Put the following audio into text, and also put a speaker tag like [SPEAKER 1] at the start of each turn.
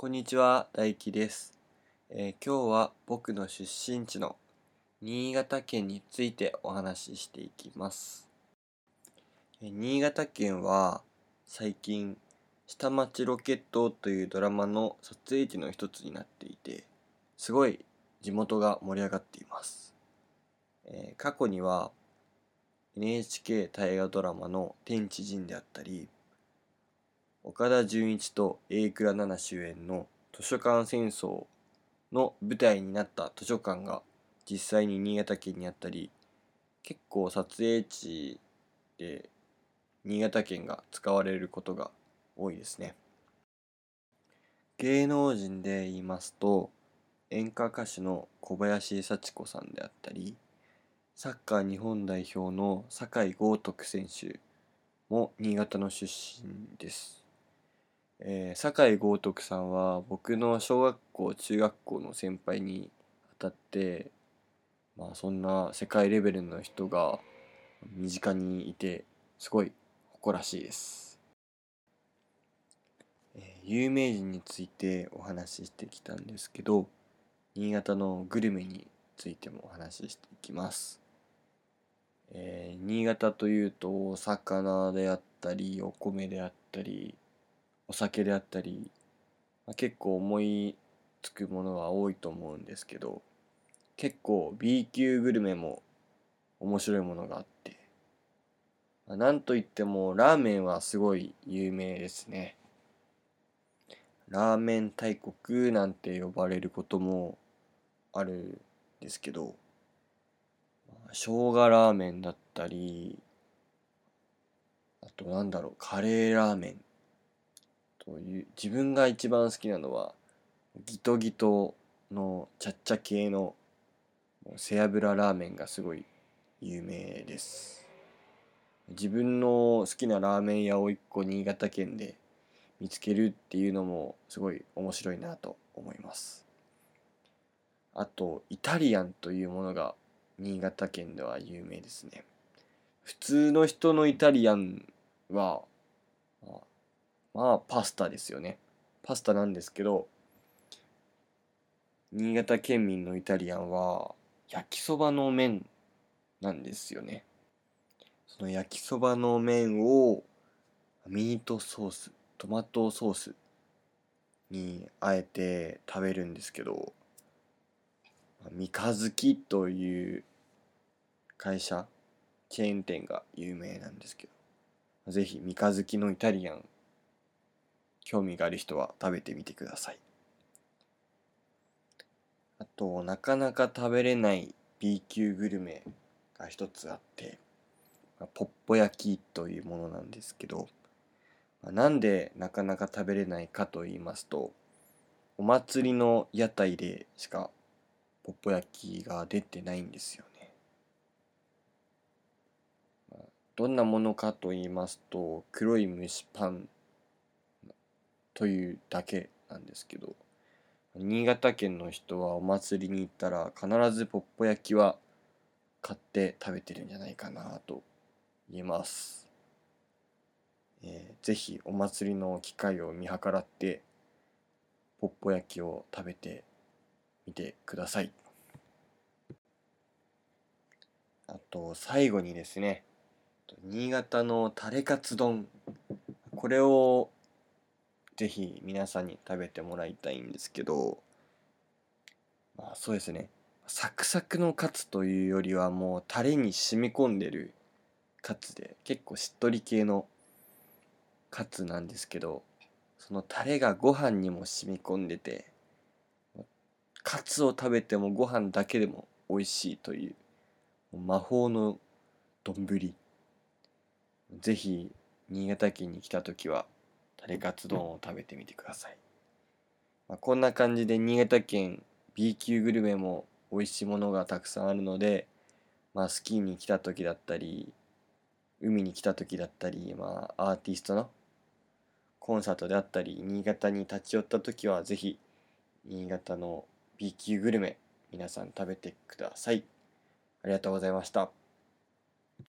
[SPEAKER 1] こんにちは、大輝です、えー今日は僕の出身地の新潟県についてお話ししていきます。えー新潟県は最近、下町ロケットというドラマの撮影地の一つになっていて、すごい地元が盛り上がっています。えー過去には NHK 大河ドラマの天地人であったり、岡田准一と榮倉奈々主演の図書館戦争の舞台になった図書館が実際に新潟県にあったり結構撮影地で新潟県が使われることが多いですね。芸能人で言いますと演歌歌手の小林幸子さんであったりサッカー日本代表の酒井豪徳選手も新潟の出身です。えー、酒井豪徳さんは僕の小学校中学校の先輩にあたってまあそんな世界レベルの人が身近にいてすごい誇らしいです、えー有名人についてお話ししてきたんですけど新潟のグルメについてもお話ししていきます、えー新潟というとお魚であったりお米であったりお酒であったり、まあ、結構思いつくものは多いと思うんですけど結構 B 級グルメも面白いものがあって、まあ、なんといってもラーメンはすごい有名ですね。ラーメン大国なんて呼ばれることもあるんですけどまあ生姜ラーメンだったりあとなんだろうカレーラーメン。という自分が一番好きなのはギトギトのちゃっちゃ系の背脂ラーメンがすごい有名です。自分の好きなラーメン屋を一個新潟県で見つけるっていうのもすごい面白いなと思います。あとイタリアンというものが新潟県では有名ですね。普通の人のイタリアンはまあパスタですよね。パスタなんですけど新潟県民のイタリアンは焼きそばの麺なんですよね。その焼きそばの麺をミートソーストマトソースにあえて食べるんですけど三日月という会社チェーン店が有名なんですけどぜひ三日月のイタリアン興味がある人は食べてみてください。あとなかなか食べれない B 級グルメが一つあってあポッポ焼きというものなんですけどまあなんでなかなか食べれないかと言いますとお祭りの屋台でしかポッポ焼きが出てないんですよね。まあどんなものかと言いますと黒い蒸しパンというだけなんですけど新潟県の人はお祭りに行ったら必ずポッポ焼きは買って食べてるんじゃないかなと言えます、えーぜひお祭りの機会を見計らってポッポ焼きを食べてみてください。あと最後にですね新潟のタレカツ丼。これをぜひ皆さんに食べてもらいたいんですけどまあそうですね。サクサクのカツというよりはもうタレに染み込んでるカツで結構しっとり系のカツなんですけどそのタレがご飯にも染み込んでてカツを食べてもご飯だけでも美味しいという魔法の丼。ぜひ新潟県に来た時はレカツ丼を食べてみてください、まあ、こんな感じで新潟県 B 級グルメも美味しいものがたくさんあるので、まあ、スキーに来た時だったり海に来た時だったり、まあ、アーティストのコンサートであったり新潟に立ち寄った時はぜひ新潟の B 級グルメ皆さん食べてください。ありがとうございました。